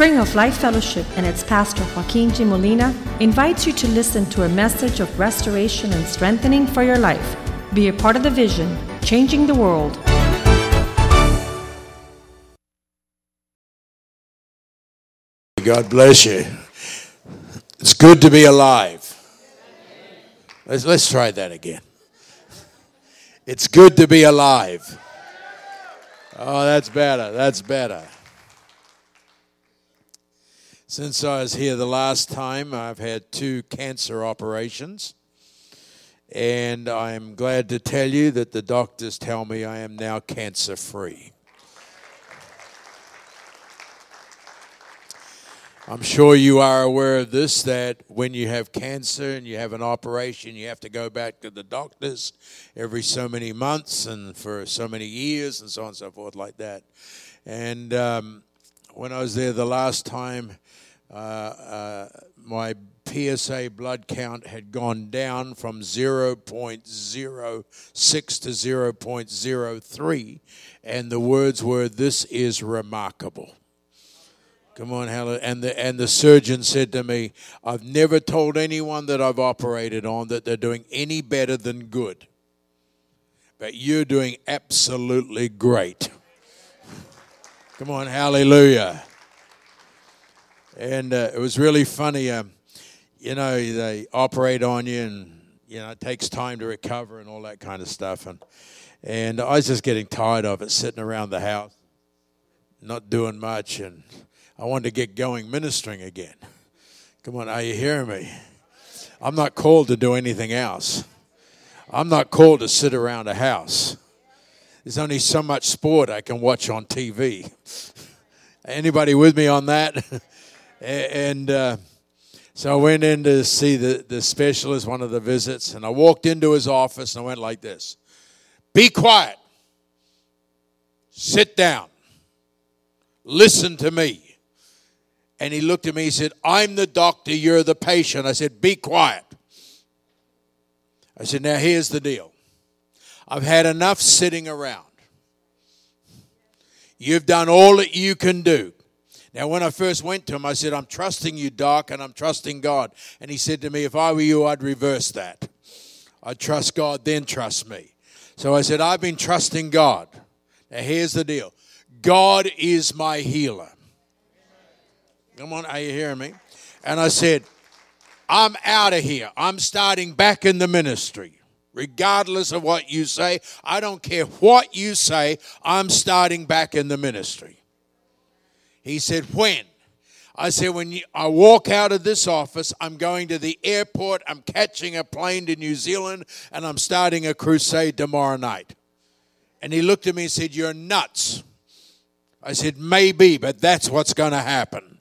Spring of Life Fellowship and its pastor Joaquin G. Molina invites you to listen to a message of restoration and strengthening for your life. Be a part of the vision, changing the world. God bless you. It's good to be alive. Let's, let's try that again. It's good to be alive. Oh, that's better. That's better. Since I was here the last time, I've had two cancer operations. And I'm glad to tell you that the doctors tell me I am now cancer free. I'm sure you are aware of this that when you have cancer and you have an operation, you have to go back to the doctors every so many months and for so many years and so on and so forth, like that. And um, when I was there the last time, uh, uh, my PSA blood count had gone down from 0.06 to 0.03, and the words were, This is remarkable. Come on, hallelujah. And the, and the surgeon said to me, I've never told anyone that I've operated on that they're doing any better than good. But you're doing absolutely great. Come on, hallelujah. And uh, it was really funny. Um, you know, they operate on you, and you know it takes time to recover and all that kind of stuff. And and I was just getting tired of it, sitting around the house, not doing much, and I wanted to get going ministering again. Come on, are you hearing me? I'm not called to do anything else. I'm not called to sit around a house. There's only so much sport I can watch on TV. Anybody with me on that? and uh, so I went in to see the, the specialist, one of the visits, and I walked into his office and I went like this Be quiet, sit down, listen to me. And he looked at me, he said, I'm the doctor, you're the patient. I said, Be quiet. I said, Now here's the deal I've had enough sitting around. You've done all that you can do. Now, when I first went to him, I said, I'm trusting you, Doc, and I'm trusting God. And he said to me, If I were you, I'd reverse that. I'd trust God, then trust me. So I said, I've been trusting God. Now, here's the deal God is my healer. Come on, are you hearing me? And I said, I'm out of here. I'm starting back in the ministry. Regardless of what you say, I don't care what you say, I'm starting back in the ministry. He said, When? I said, When I walk out of this office, I'm going to the airport, I'm catching a plane to New Zealand, and I'm starting a crusade tomorrow night. And he looked at me and said, You're nuts. I said, Maybe, but that's what's going to happen.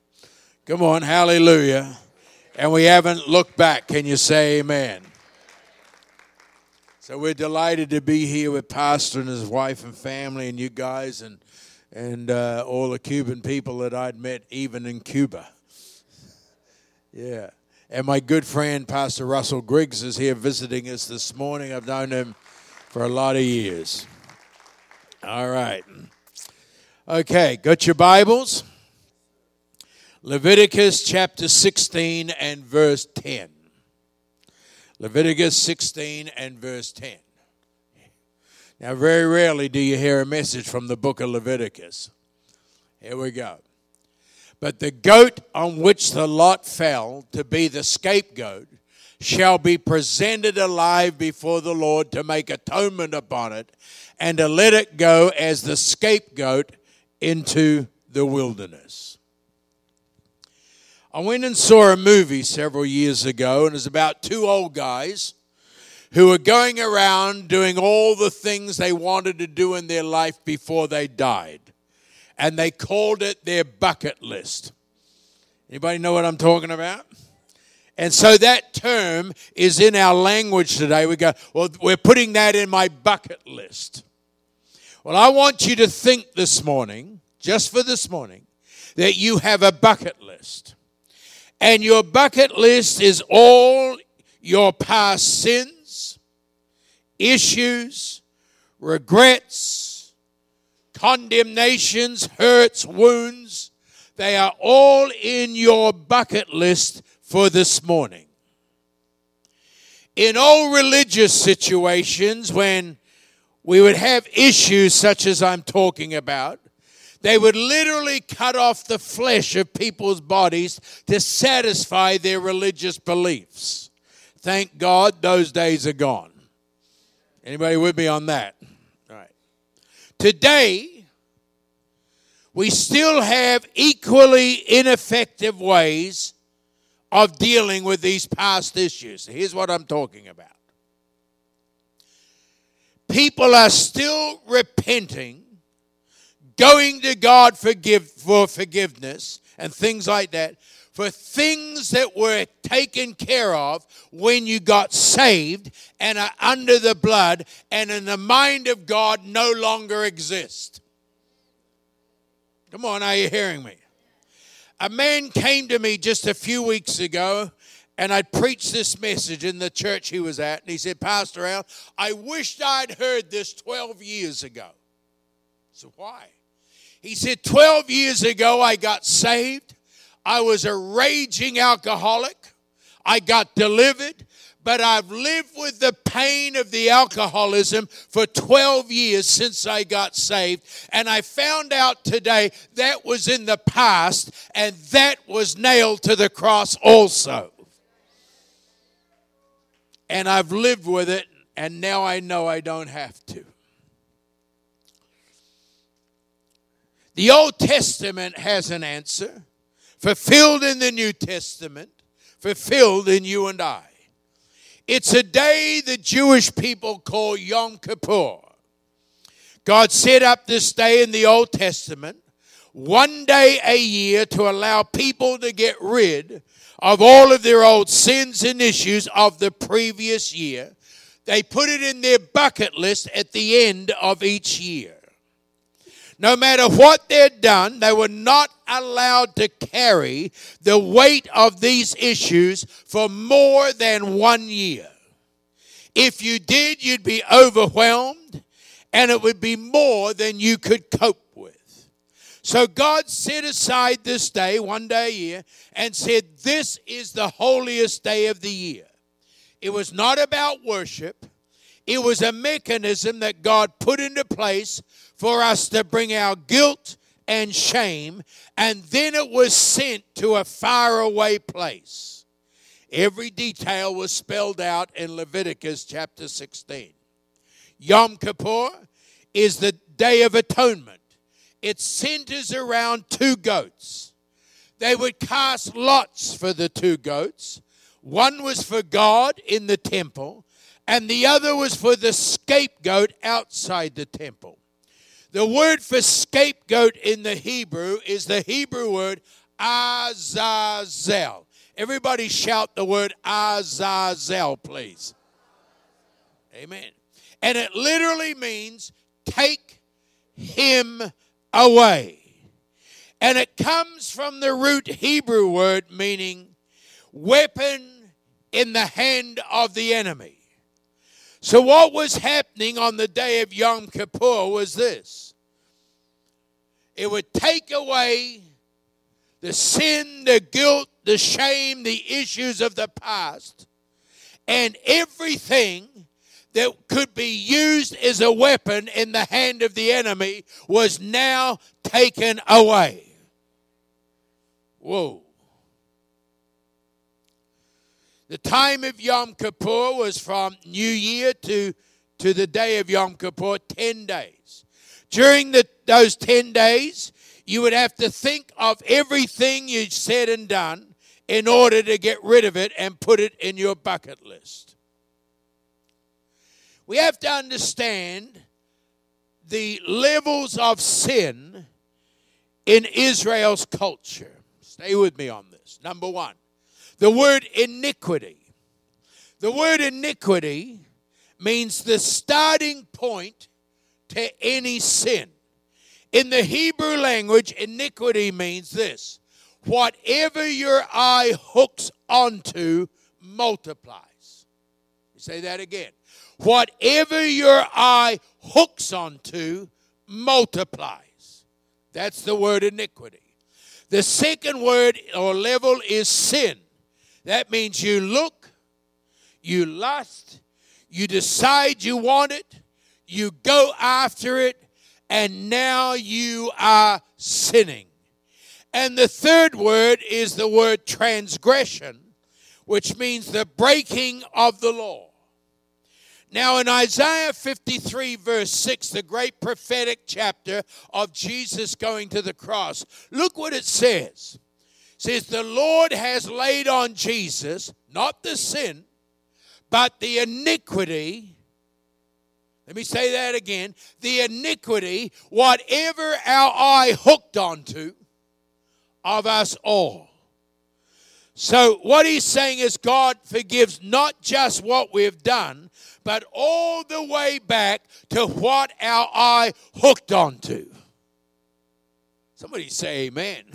Come on, hallelujah. And we haven't looked back. Can you say amen? So we're delighted to be here with Pastor and his wife and family and you guys and and uh, all the Cuban people that I'd met, even in Cuba. Yeah. And my good friend, Pastor Russell Griggs, is here visiting us this morning. I've known him for a lot of years. All right. Okay, got your Bibles? Leviticus chapter 16 and verse 10. Leviticus 16 and verse 10. Now, very rarely do you hear a message from the book of Leviticus. Here we go. But the goat on which the lot fell to be the scapegoat shall be presented alive before the Lord to make atonement upon it and to let it go as the scapegoat into the wilderness. I went and saw a movie several years ago, and it was about two old guys who were going around doing all the things they wanted to do in their life before they died. And they called it their bucket list. Anybody know what I'm talking about? And so that term is in our language today. We go, well, we're putting that in my bucket list. Well, I want you to think this morning, just for this morning, that you have a bucket list. And your bucket list is all your past sins issues, regrets, condemnations, hurts, wounds, They are all in your bucket list for this morning. In all religious situations, when we would have issues such as I'm talking about, they would literally cut off the flesh of people's bodies to satisfy their religious beliefs. Thank God those days are gone. Anybody with me on that? All right. Today, we still have equally ineffective ways of dealing with these past issues. Here's what I'm talking about. People are still repenting going to God for forgiveness and things like that, for things that were taken care of when you got saved and are under the blood and in the mind of God no longer exist. Come on, are you hearing me? A man came to me just a few weeks ago and I preached this message in the church he was at. And he said, Pastor Al, I wished I'd heard this 12 years ago. So why? He said, 12 years ago, I got saved. I was a raging alcoholic. I got delivered, but I've lived with the pain of the alcoholism for 12 years since I got saved. And I found out today that was in the past, and that was nailed to the cross also. And I've lived with it, and now I know I don't have to. The Old Testament has an answer, fulfilled in the New Testament, fulfilled in you and I. It's a day the Jewish people call Yom Kippur. God set up this day in the Old Testament, one day a year, to allow people to get rid of all of their old sins and issues of the previous year. They put it in their bucket list at the end of each year no matter what they'd done, they were not allowed to carry the weight of these issues for more than one year. If you did, you'd be overwhelmed and it would be more than you could cope with. So God set aside this day, one day a year, and said, This is the holiest day of the year. It was not about worship, it was a mechanism that God put into place for us to bring our guilt and shame, and then it was sent to a faraway place. Every detail was spelled out in Leviticus chapter 16. Yom Kippur is the Day of Atonement. It centers around two goats. They would cast lots for the two goats. One was for God in the temple, and the other was for the scapegoat outside the temple. The word for scapegoat in the Hebrew is the Hebrew word Azazel. Everybody shout the word Azazel, please. Amen. And it literally means take him away. And it comes from the root Hebrew word meaning weapon in the hand of the enemy. So, what was happening on the day of Yom Kippur was this it would take away the sin, the guilt, the shame, the issues of the past, and everything that could be used as a weapon in the hand of the enemy was now taken away. Whoa. The time of Yom Kippur was from New Year to, to the day of Yom Kippur, 10 days. During the, those 10 days, you would have to think of everything you said and done in order to get rid of it and put it in your bucket list. We have to understand the levels of sin in Israel's culture. Stay with me on this. Number one, the word iniquity. The word iniquity means the starting point to any sin. In the Hebrew language, iniquity means this whatever your eye hooks onto multiplies. Say that again. Whatever your eye hooks onto multiplies. That's the word iniquity. The second word or level is sin. That means you look, you lust, you decide you want it, you go after it, and now you are sinning. And the third word is the word transgression, which means the breaking of the law. Now, in Isaiah 53, verse 6, the great prophetic chapter of Jesus going to the cross, look what it says. Says, The Lord has laid on Jesus, not the sin, but the iniquity. Let me say that again. The iniquity, whatever our eye hooked onto, of us all. So, what he's saying is, God forgives not just what we've done, but all the way back to what our eye hooked onto. Somebody say amen.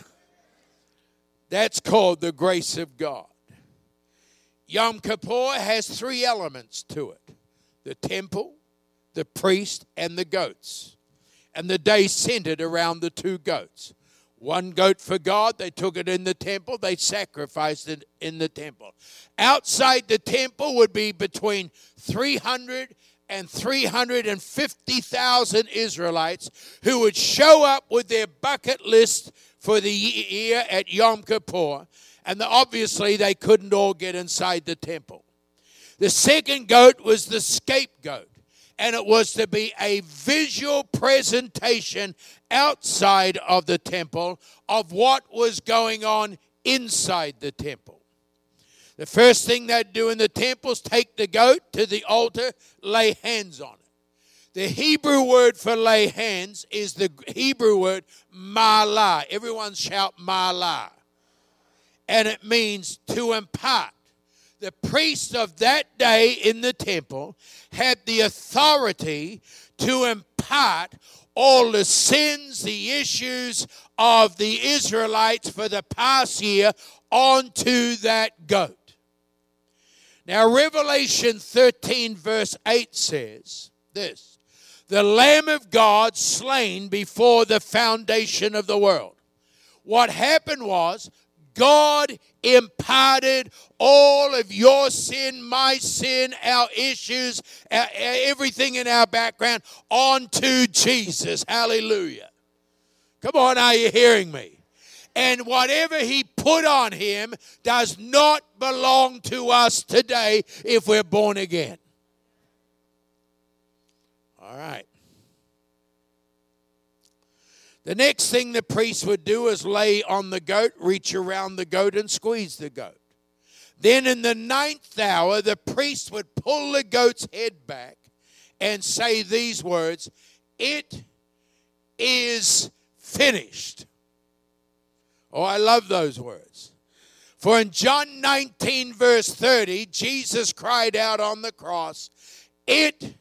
That's called the grace of God. Yom Kippur has three elements to it the temple, the priest, and the goats. And the day centered around the two goats. One goat for God, they took it in the temple, they sacrificed it in the temple. Outside the temple would be between 300 and 350,000 Israelites who would show up with their bucket list for the year at Yom Kippur. And obviously, they couldn't all get inside the temple. The second goat was the scapegoat and it was to be a visual presentation outside of the temple of what was going on inside the temple. The first thing they'd do in the temple is take the goat to the altar, lay hands on it. The Hebrew word for lay hands is the Hebrew word malah. Everyone shout malah. And it means to impart the priests of that day in the temple had the authority to impart all the sins, the issues of the Israelites for the past year onto that goat. Now, Revelation 13, verse 8 says this The Lamb of God slain before the foundation of the world. What happened was God imparted all of your sin, my sin, our issues, everything in our background onto Jesus. Hallelujah. Come on, are you hearing me? And whatever he put on him does not belong to us today if we're born again. All right. The next thing the priest would do is lay on the goat, reach around the goat, and squeeze the goat. Then in the ninth hour, the priest would pull the goat's head back and say these words It is finished. Oh, I love those words. For in John 19, verse 30, Jesus cried out on the cross, It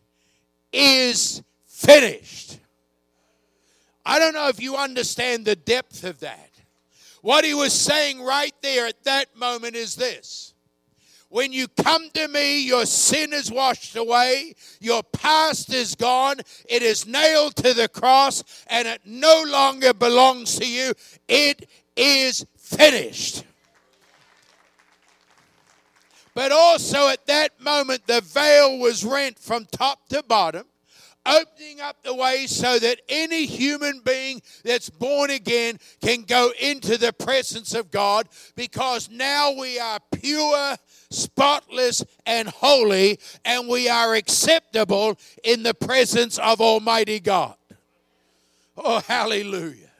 is finished. I don't know if you understand the depth of that. What he was saying right there at that moment is this. When you come to me, your sin is washed away, your past is gone, it is nailed to the cross, and it no longer belongs to you. It is finished. But also at that moment, the veil was rent from top to bottom opening up the way so that any human being that's born again can go into the presence of God because now we are pure, spotless, and holy, and we are acceptable in the presence of Almighty God. Oh, hallelujah.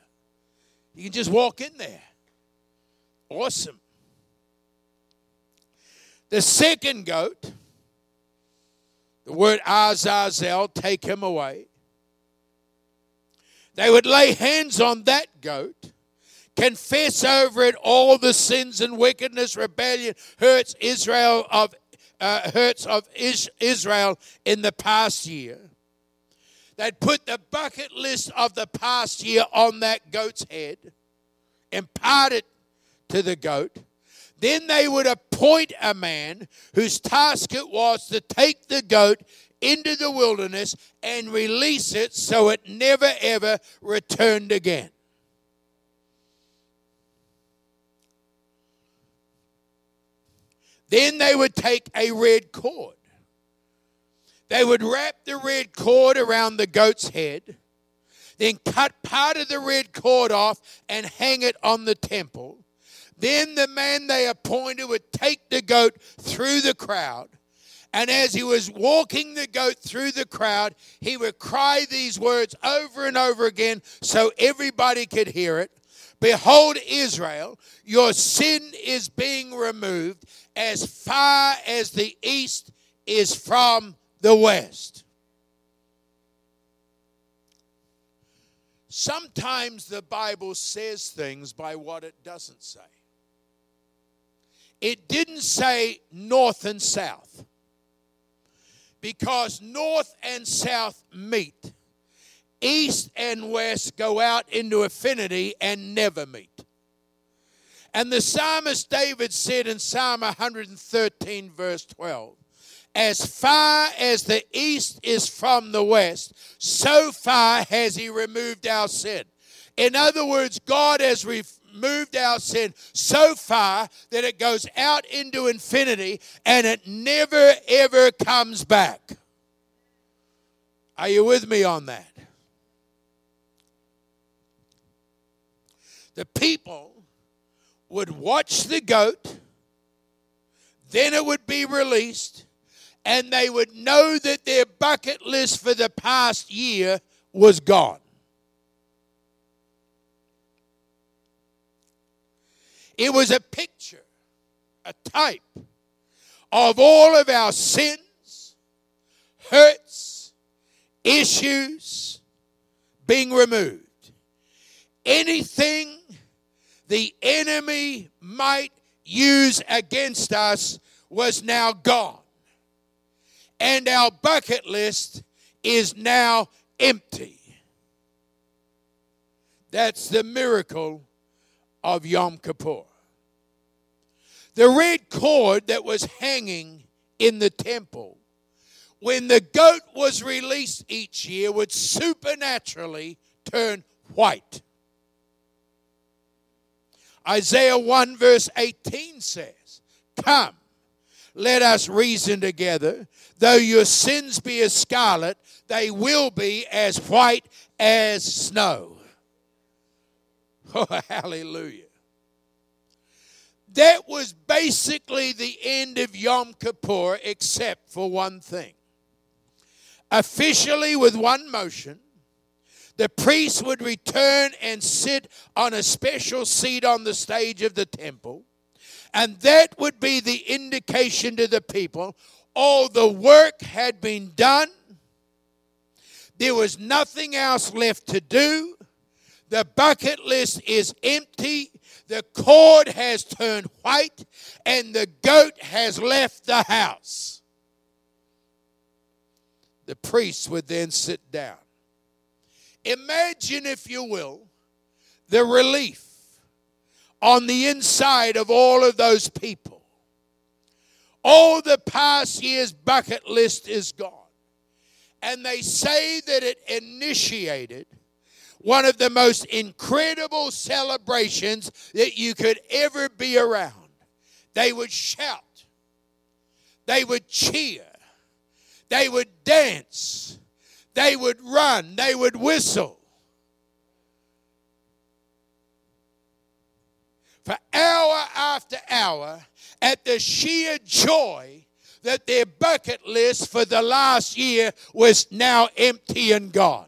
You can just walk in there. Awesome. The second goat the word Azazel, take him away. They would lay hands on that goat, confess over it all the sins and wickedness, rebellion, hurts Israel of uh, hurts of Israel in the past year. They'd put the bucket list of the past year on that goat's head, impart it to the goat. Then they would appoint a man whose task it was to take the goat into the wilderness and release it so it never ever returned again. Then they would take a red cord. They would wrap the red cord around the goat's head, then cut part of the red cord off and hang it on the temple. Then the man they appointed would take the goat through the crowd. And as he was walking the goat through the crowd, he would cry these words over and over again so everybody could hear it Behold, Israel, your sin is being removed as far as the east is from the west. Sometimes the Bible says things by what it doesn't say. It didn't say north and south because north and south meet east and west go out into affinity and never meet. And the psalmist David said in Psalm 113, verse 12, As far as the east is from the west, so far has he removed our sin. In other words, God has removed our sin so far that it goes out into infinity and it never ever comes back. Are you with me on that? the people would watch the goat, then it would be released, and they would know that their bucket list for the past year was gone. It was a picture, a type of all of our sins, hurts, issues being removed. Anything the enemy might use against us was now gone. And our bucket list is now empty. That's the miracle of Yom Kippur. The red cord that was hanging in the temple, when the goat was released each year, would supernaturally turn white. Isaiah 1 verse 18 says, Come, let us reason together. Though your sins be as scarlet, they will be as white as snow. Oh, hallelujah. That was basically the end of Yom Kippur, except for one thing. Officially, with one motion, the priest would return and sit on a special seat on the stage of the temple. And that would be the indication to the people all the work had been done. There was nothing else left to do. The bucket list is empty. The cord has turned white, and the goat has left the house. The priest would then sit down. Imagine, if you will, the relief on the inside of all of those people. All the past year's bucket list is gone. And they say that it initiated one of the most incredible celebrations that you could ever be around. They would shout, they would cheer, they would dance, they would run, they would whistle. For hour after hour, at the sheer joy that their bucket list for the last year was now empty and gone.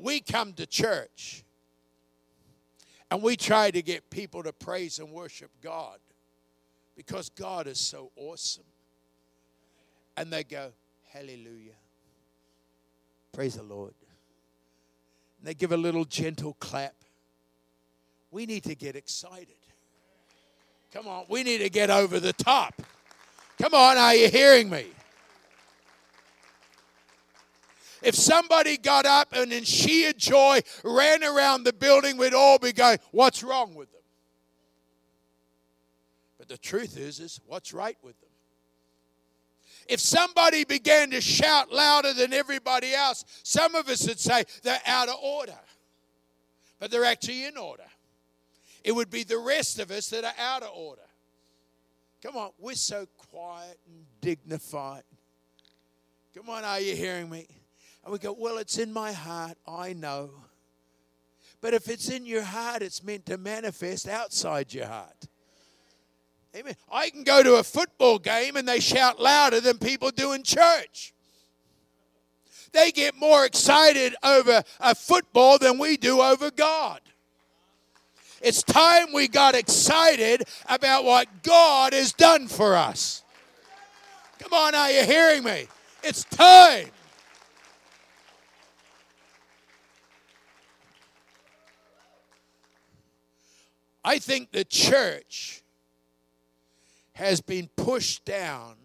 We come to church and we try to get people to praise and worship God because God is so awesome and they go, Hallelujah. Praise the Lord. And they give a little gentle clap. We need to get excited. Come on, we need to get over the top. Come on, are you hearing me? If somebody got up and in sheer joy ran around the building, we'd all be going, What's wrong with them? But the truth is, is what's right with them? If somebody began to shout louder than everybody else, some of us would say they're out of order. But they're actually in order. It would be the rest of us that are out of order. Come on, we're so quiet and dignified. Come on, are you hearing me? And we go, Well, it's in my heart. I know. But if it's in your heart, it's meant to manifest outside your heart. Amen. I can go to a football game and they shout louder than people do in church. They get more excited over a football than we do over God. It's time we got excited about what God has done for us. Come on, are you hearing me? It's time. I think the church has been pushed down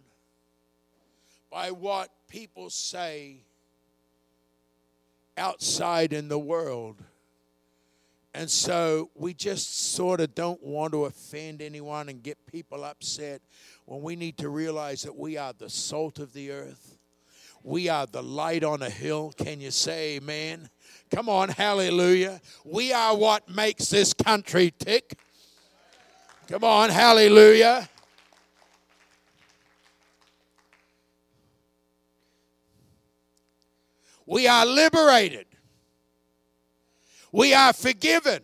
by what people say outside in the world. And so we just sort of don't want to offend anyone and get people upset when we need to realize that we are the salt of the earth. We are the light on a hill. Can you say amen? Come on, hallelujah. We are what makes this country tick. Come on, hallelujah. We are liberated. We are forgiven.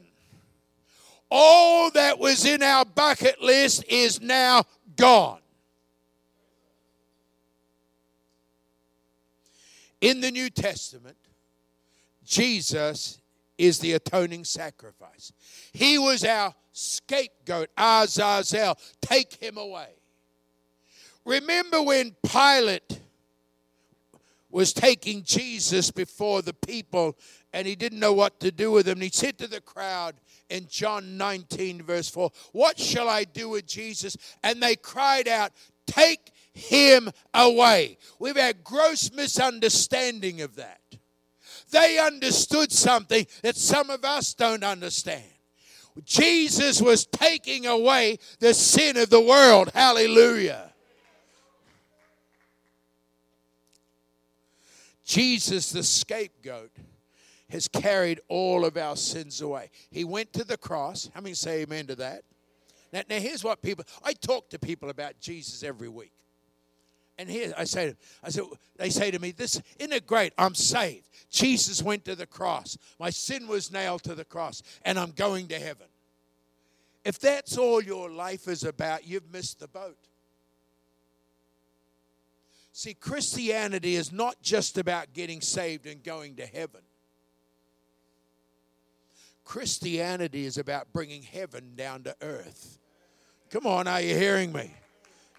All that was in our bucket list is now gone. In the New Testament, Jesus is the atoning sacrifice. He was our scapegoat, Azazel. Take him away. Remember when Pilate was taking Jesus before the people and he didn't know what to do with him. He said to the crowd in John 19, verse 4, What shall I do with Jesus? And they cried out, Take him away. We've had gross misunderstanding of that. They understood something that some of us don't understand. Jesus was taking away the sin of the world. Hallelujah. Jesus, the scapegoat, has carried all of our sins away. He went to the cross. How many say amen to that? Now, now here's what people, I talk to people about Jesus every week. And here I say, I said, they say to me, "This isn't it great? I'm saved. Jesus went to the cross. My sin was nailed to the cross, and I'm going to heaven." If that's all your life is about, you've missed the boat. See, Christianity is not just about getting saved and going to heaven. Christianity is about bringing heaven down to earth. Come on, are you hearing me?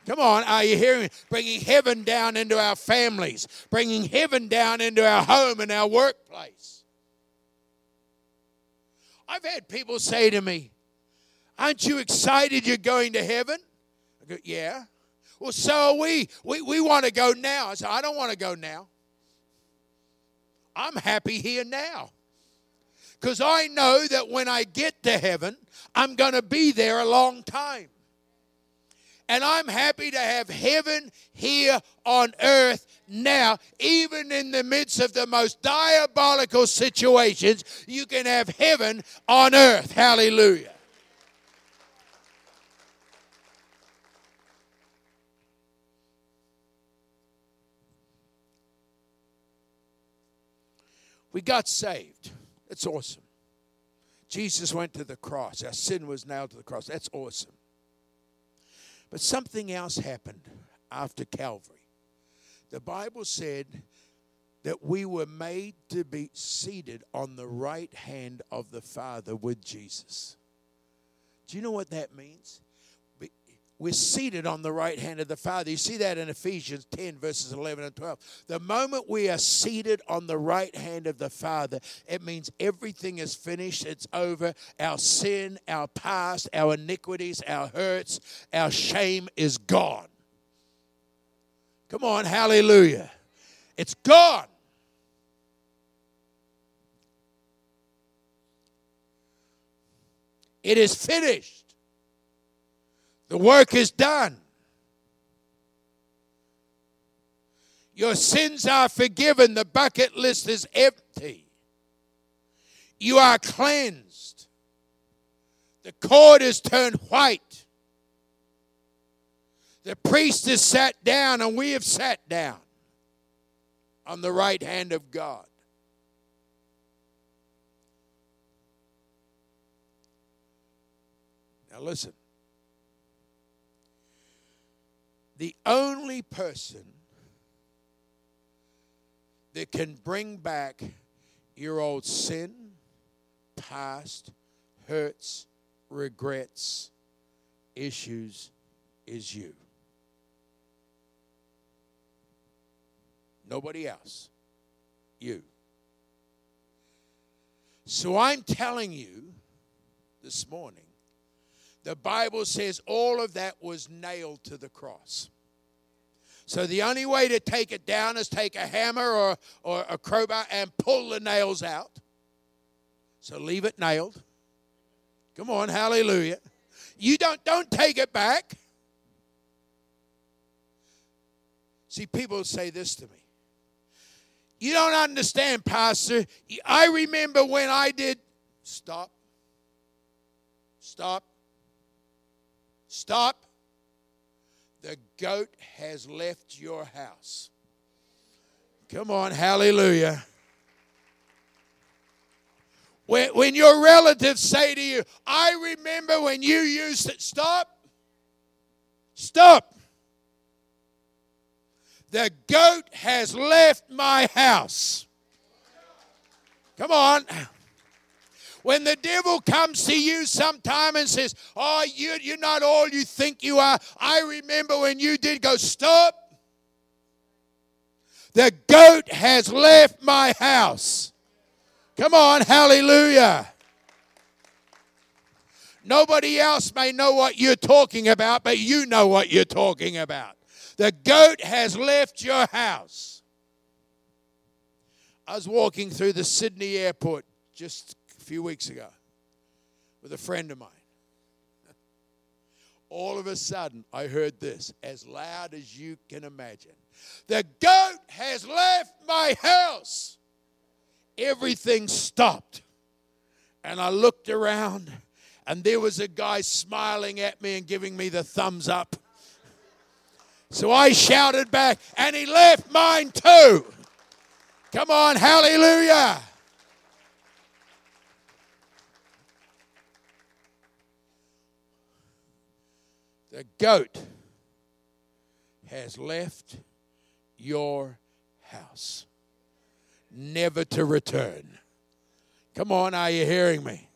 Come on, are you hearing? Bringing heaven down into our families, bringing heaven down into our home and our workplace. I've had people say to me, Aren't you excited you're going to heaven? I go, Yeah. Well, so are we. We, we want to go now. I said, I don't want to go now. I'm happy here now. Because I know that when I get to heaven, I'm going to be there a long time. And I'm happy to have heaven here on earth now, even in the midst of the most diabolical situations, you can have heaven on earth. Hallelujah. We got saved. It's awesome. Jesus went to the cross. Our sin was nailed to the cross. That's awesome. But something else happened after Calvary. The Bible said that we were made to be seated on the right hand of the Father with Jesus. Do you know what that means? We're seated on the right hand of the Father. You see that in Ephesians 10, verses 11 and 12. The moment we are seated on the right hand of the Father, it means everything is finished, it's over. Our sin, our past, our iniquities, our hurts, our shame is gone. Come on, hallelujah. It's gone. It is finished. The work is done. Your sins are forgiven. The bucket list is empty. You are cleansed. The cord is turned white. The priest has sat down, and we have sat down on the right hand of God. Now, listen. The only person that can bring back your old sin, past, hurts, regrets, issues is you. Nobody else. You. So I'm telling you this morning, the Bible says all of that was nailed to the cross. So the only way to take it down is take a hammer or, or a crowbar and pull the nails out. So leave it nailed. Come on, hallelujah. You don't don't take it back. See, people say this to me. You don't understand, Pastor. I remember when I did. Stop. Stop. Stop. The goat has left your house. Come on, hallelujah. When, when your relatives say to you, I remember when you used it, stop. Stop. The goat has left my house. Come on. When the devil comes to you sometime and says, Oh, you, you're not all you think you are, I remember when you did go, Stop. The goat has left my house. Come on, hallelujah. Nobody else may know what you're talking about, but you know what you're talking about. The goat has left your house. I was walking through the Sydney airport just few weeks ago with a friend of mine. All of a sudden, I heard this as loud as you can imagine. The goat has left my house. Everything stopped. And I looked around, and there was a guy smiling at me and giving me the thumbs up. So I shouted back, and he left mine too. Come on, hallelujah. The goat has left your house, never to return. Come on, are you hearing me?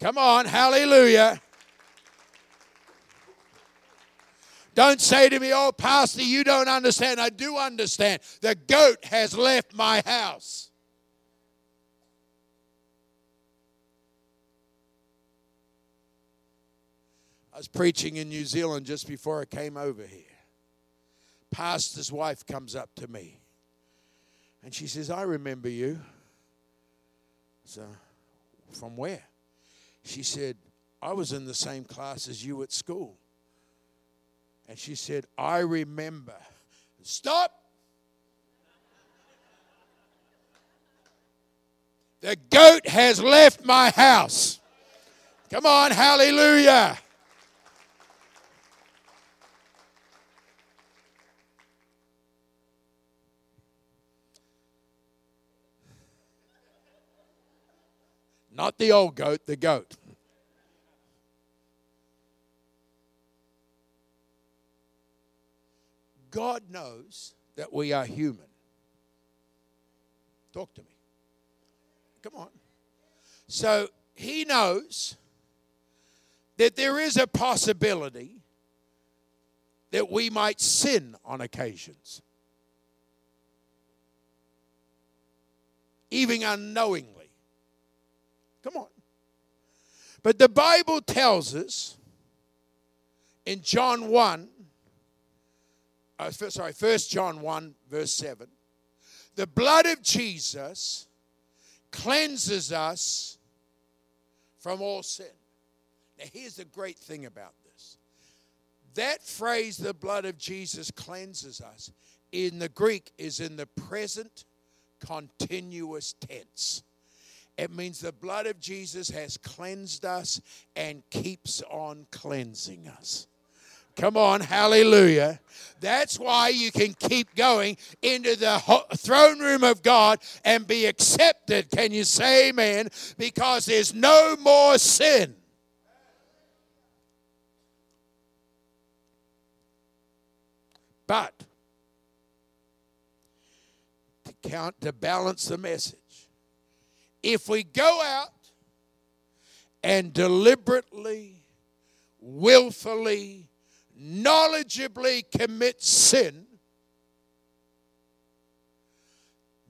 Come on, hallelujah. Don't say to me, oh, Pastor, you don't understand. I do understand. The goat has left my house. I was preaching in New Zealand just before I came over here. Pastor's wife comes up to me and she says, I remember you. So, from where? She said, I was in the same class as you at school. And she said, I remember. Stop. The goat has left my house. Come on, hallelujah. Not the old goat, the goat. God knows that we are human. Talk to me. Come on. So he knows that there is a possibility that we might sin on occasions, even unknowingly. Come on. But the Bible tells us in John 1 uh, sorry, First John 1, verse 7. The blood of Jesus cleanses us from all sin. Now, here's the great thing about this that phrase, the blood of Jesus cleanses us, in the Greek is in the present continuous tense. It means the blood of Jesus has cleansed us and keeps on cleansing us. Come on, hallelujah. That's why you can keep going into the throne room of God and be accepted. Can you say amen? Because there's no more sin. But to count to balance the message, if we go out and deliberately, willfully, knowledgeably commit sin,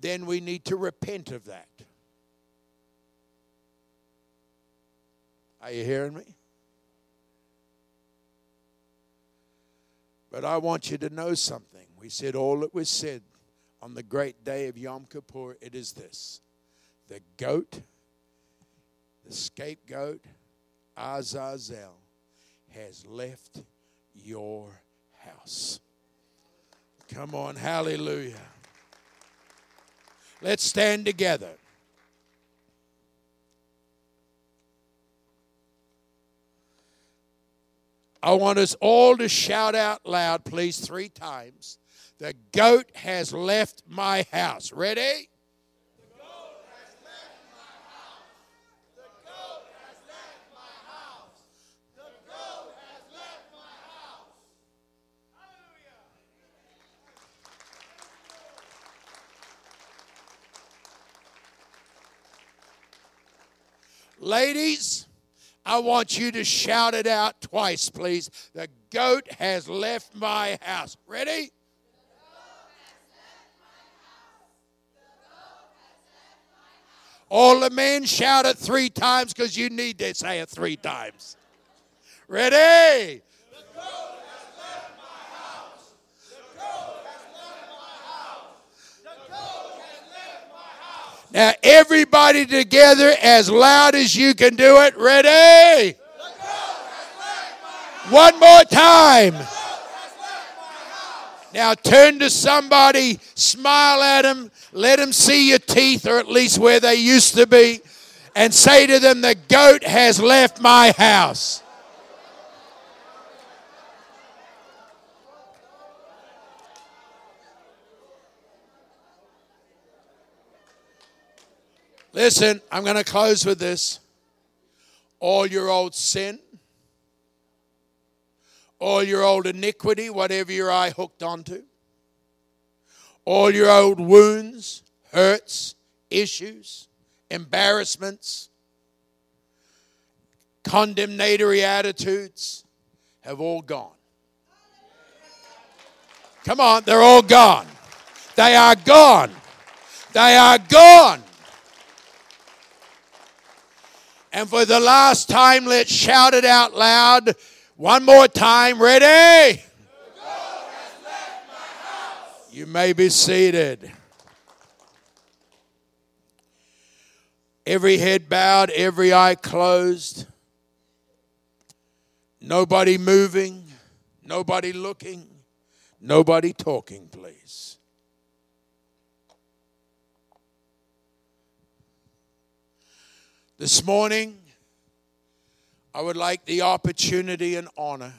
then we need to repent of that. Are you hearing me? But I want you to know something. We said all that was said on the great day of Yom Kippur. It is this the goat, the scapegoat, Azazel, has left your house. Come on, hallelujah. Let's stand together. I want us all to shout out loud, please, three times. The goat has left my house. Ready? Ladies, I want you to shout it out twice, please. The goat has left my house. Ready? All the men shout it three times because you need to say it three times. Ready? Now, everybody together as loud as you can do it. Ready? One more time. Now turn to somebody, smile at them, let them see your teeth, or at least where they used to be, and say to them, The goat has left my house. Listen, I'm going to close with this. All your old sin, all your old iniquity, whatever your eye hooked onto, all your old wounds, hurts, issues, embarrassments, condemnatory attitudes have all gone. Come on, they're all gone. They are gone. They are gone. And for the last time, let's shout it out loud. One more time. Ready? You may be seated. Every head bowed, every eye closed. Nobody moving, nobody looking, nobody talking, please. This morning, I would like the opportunity and honor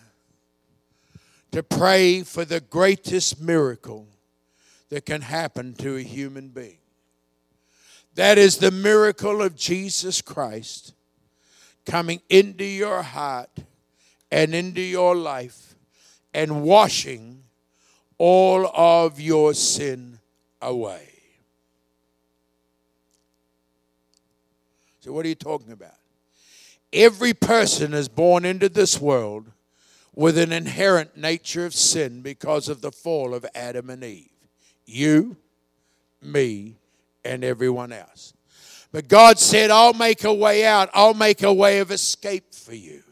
to pray for the greatest miracle that can happen to a human being. That is the miracle of Jesus Christ coming into your heart and into your life and washing all of your sin away. What are you talking about? Every person is born into this world with an inherent nature of sin because of the fall of Adam and Eve. You, me, and everyone else. But God said, I'll make a way out, I'll make a way of escape for you.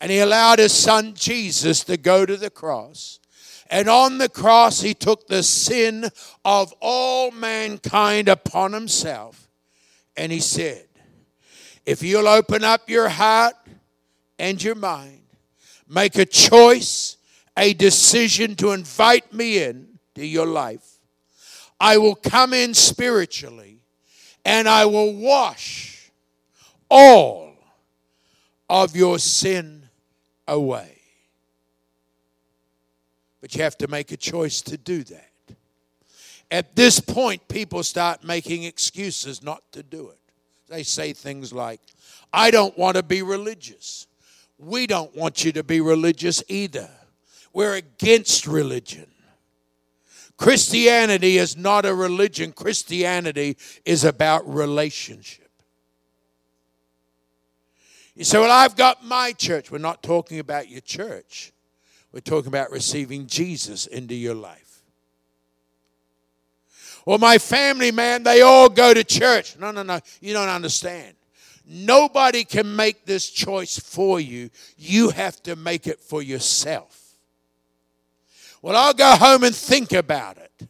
And He allowed His Son Jesus to go to the cross. And on the cross, He took the sin of all mankind upon Himself and he said, If you'll open up your heart and your mind, make a choice, a decision to invite me in to your life, I will come in spiritually and I will wash all of your sin away. But you have to make a choice to do that. At this point, people start making excuses not to do it. They say things like, I don't want to be religious. We don't want you to be religious either. We're against religion. Christianity is not a religion, Christianity is about relationship. You say, Well, I've got my church. We're not talking about your church, we're talking about receiving Jesus into your life. Well, my family, man, they all go to church. No, no, no, you don't understand. Nobody can make this choice for you. You have to make it for yourself. Well, I'll go home and think about it.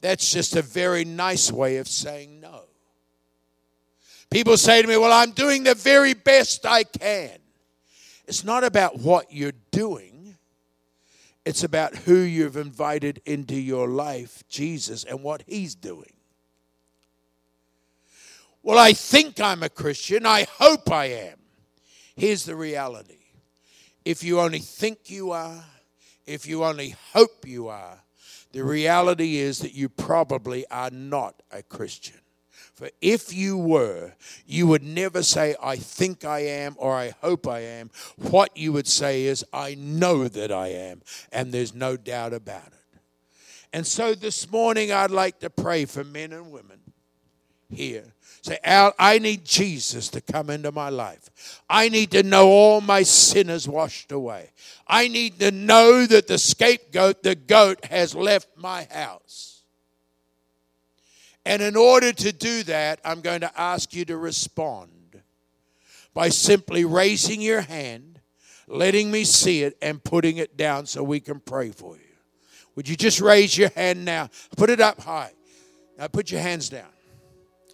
That's just a very nice way of saying no. People say to me, Well, I'm doing the very best I can. It's not about what you're doing, it's about who you've invited into your life, Jesus, and what He's doing. Well, I think I'm a Christian. I hope I am. Here's the reality if you only think you are, if you only hope you are, the reality is that you probably are not a Christian. For if you were, you would never say, I think I am or I hope I am. What you would say is, I know that I am, and there's no doubt about it. And so this morning, I'd like to pray for men and women here Say, Al, I need Jesus to come into my life. I need to know all my sin is washed away. I need to know that the scapegoat, the goat, has left my house. And in order to do that, I'm going to ask you to respond by simply raising your hand, letting me see it, and putting it down so we can pray for you. Would you just raise your hand now? Put it up high. Now put your hands down.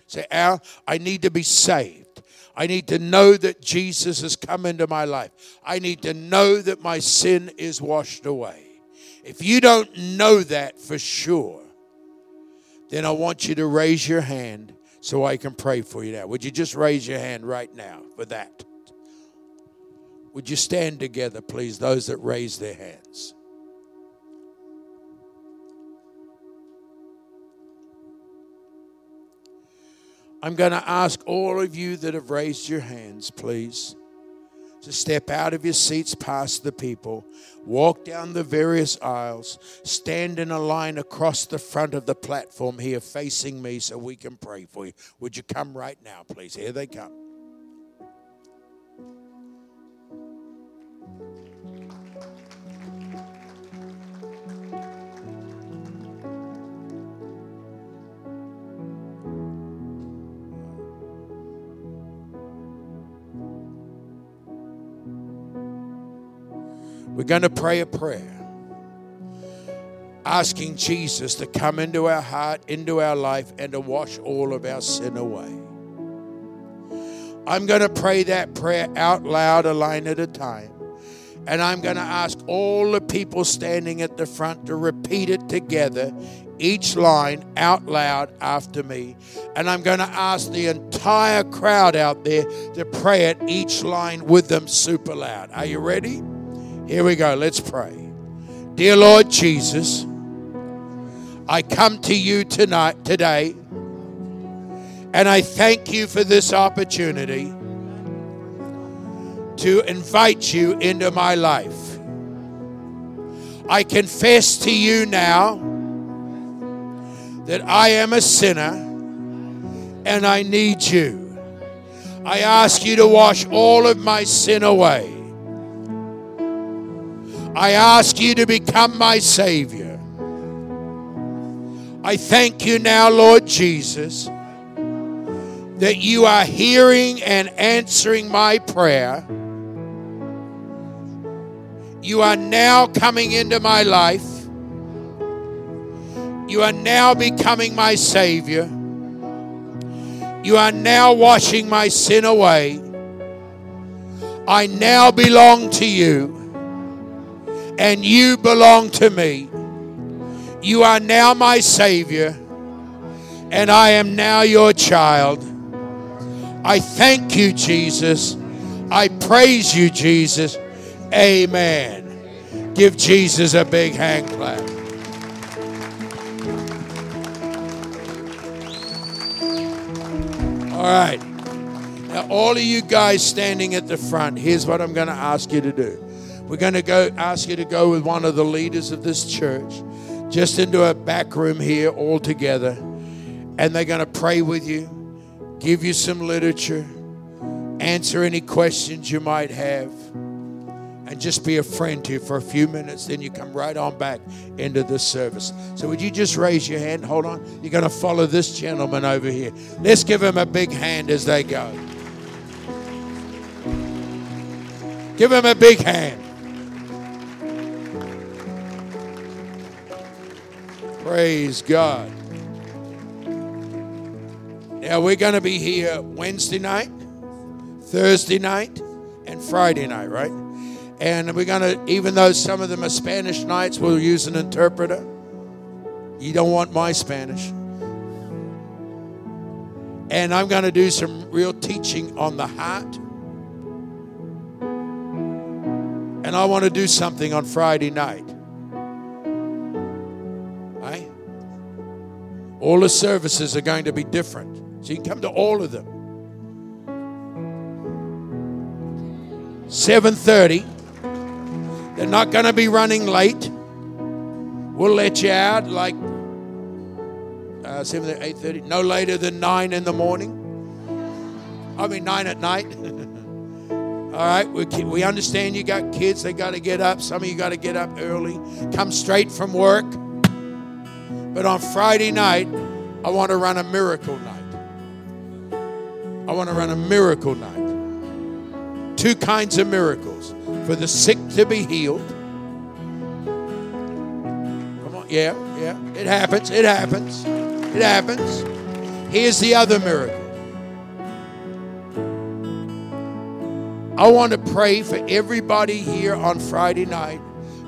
Say, Al, I need to be saved. I need to know that Jesus has come into my life. I need to know that my sin is washed away. If you don't know that for sure, then I want you to raise your hand so I can pray for you now. Would you just raise your hand right now for that? Would you stand together, please, those that raise their hands? I'm going to ask all of you that have raised your hands, please, to step out of your seats past the people, walk down the various aisles, stand in a line across the front of the platform here facing me so we can pray for you. Would you come right now, please? Here they come. Going to pray a prayer asking Jesus to come into our heart, into our life, and to wash all of our sin away. I'm going to pray that prayer out loud, a line at a time. And I'm going to ask all the people standing at the front to repeat it together, each line out loud after me. And I'm going to ask the entire crowd out there to pray it each line with them super loud. Are you ready? Here we go. Let's pray. Dear Lord Jesus, I come to you tonight, today, and I thank you for this opportunity to invite you into my life. I confess to you now that I am a sinner and I need you. I ask you to wash all of my sin away. I ask you to become my Savior. I thank you now, Lord Jesus, that you are hearing and answering my prayer. You are now coming into my life. You are now becoming my Savior. You are now washing my sin away. I now belong to you and you belong to me. You are now my Savior, and I am now your child. I thank you, Jesus. I praise you, Jesus. Amen. Give Jesus a big hand clap. All right. Now, all of you guys standing at the front, here's what I'm going to ask you to do. We're going to go ask you to go with one of the leaders of this church just into a back room here all together. And they're going to pray with you, give you some literature, answer any questions you might have, and just be a friend to you for a few minutes. Then you come right on back into the service. So, would you just raise your hand? Hold on. You're going to follow this gentleman over here. Let's give him a big hand as they go. Give him a big hand. Praise God. Now we're going to be here Wednesday night, Thursday night, and Friday night, right? And we're going to, even though some of them are Spanish nights, we'll use an interpreter. You don't want my Spanish. And I'm going to do some real teaching on the heart. And I want to do something on Friday night. All the services are going to be different. So you can come to all of them. 7:30. They're not going to be running late. We'll let you out like uh, 7 8.30, no later than 9 in the morning. I mean 9 at night. All right, we, we understand you got kids, they got to get up. Some of you got to get up early, come straight from work. But on Friday night, I want to run a miracle night. I want to run a miracle night. Two kinds of miracles for the sick to be healed. Come on, yeah, yeah, it happens, it happens, it happens. Here's the other miracle. I want to pray for everybody here on Friday night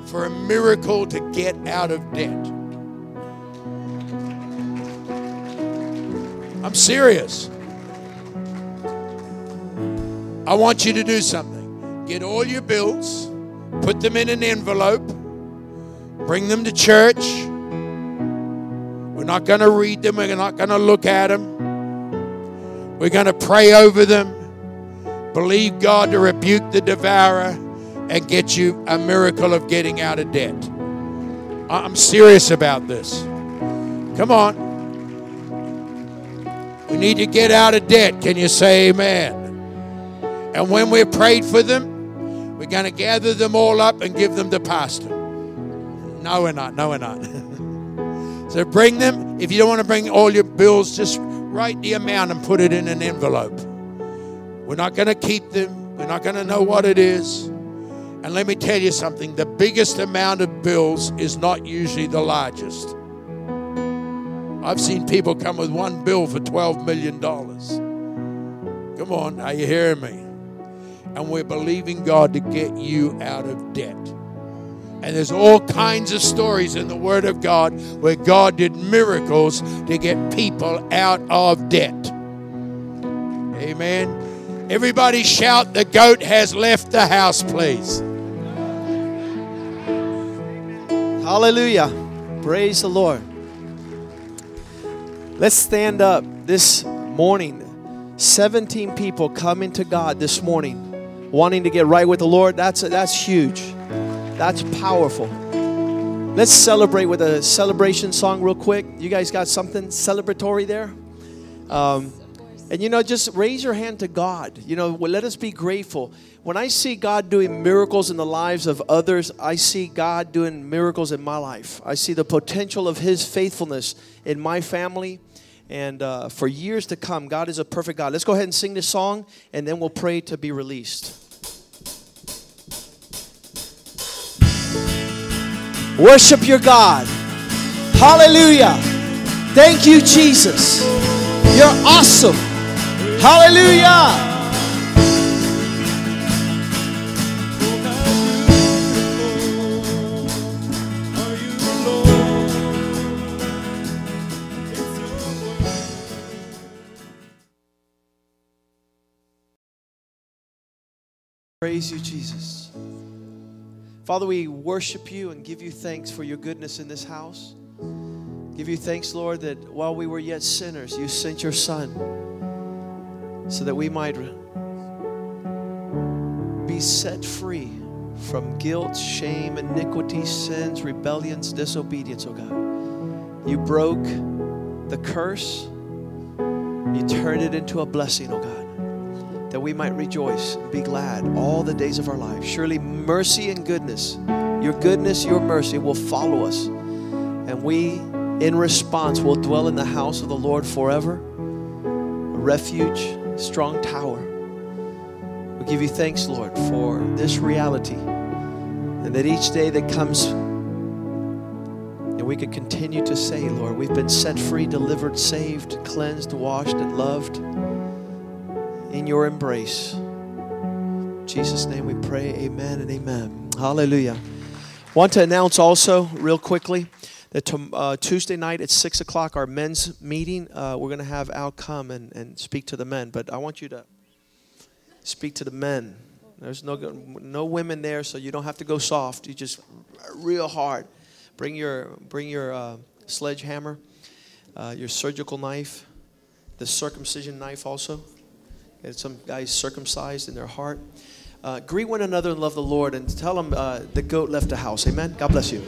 for a miracle to get out of debt. I'm serious. I want you to do something. Get all your bills, put them in an envelope, bring them to church. We're not going to read them, we're not going to look at them. We're going to pray over them Believe God to rebuke the devourer and get you a miracle of getting out of debt. I'm serious about this. Come on. We need to get out of debt. Can you say amen? And when we're prayed for them, we're going to gather them all up and give them to pastor. No, we're not. No, we're not. so bring them. If you don't want to bring all your bills, just write the amount and put it in an envelope. We're not going to keep them. We're not going to know what it is. And let me tell you something the biggest amount of bills is not usually the largest. I've seen people come with one bill for $12 million. Come on, are you hearing me? And we're believing God to get you out of debt. And there's all kinds of stories in the Word of God where God did miracles to get people out of debt. Amen. Everybody shout, The goat has left the house, please. Hallelujah. Praise the Lord. Let's stand up this morning. 17 people coming to God this morning, wanting to get right with the Lord. That's, that's huge. That's powerful. Let's celebrate with a celebration song, real quick. You guys got something celebratory there? Um, and you know, just raise your hand to God. You know, let us be grateful. When I see God doing miracles in the lives of others, I see God doing miracles in my life. I see the potential of His faithfulness in my family. And uh, for years to come, God is a perfect God. Let's go ahead and sing this song, and then we'll pray to be released. Worship your God. Hallelujah. Thank you, Jesus. You're awesome. Hallelujah. Praise you, Jesus. Father, we worship you and give you thanks for your goodness in this house. Give you thanks, Lord, that while we were yet sinners, you sent your Son so that we might be set free from guilt, shame, iniquity, sins, rebellions, disobedience, oh God. You broke the curse, you turned it into a blessing, oh God, that we might rejoice and be glad all the days of our life. Surely mercy and goodness, your goodness, your mercy will follow us, and we in response, we'll dwell in the house of the Lord forever, a refuge, strong tower. We give you thanks, Lord, for this reality, and that each day that comes, that we could continue to say, Lord, we've been set free, delivered, saved, cleansed, washed, and loved in your embrace. In Jesus' name we pray, amen and amen. Hallelujah. Want to announce also, real quickly, that uh, Tuesday night at 6 o'clock, our men's meeting, uh, we're going to have Al come and, and speak to the men. But I want you to speak to the men. There's no, no women there, so you don't have to go soft. You just real hard. Bring your, bring your uh, sledgehammer, uh, your surgical knife, the circumcision knife also. And some guys circumcised in their heart. Uh, greet one another and love the Lord and tell them uh, the goat left the house. Amen. God bless you.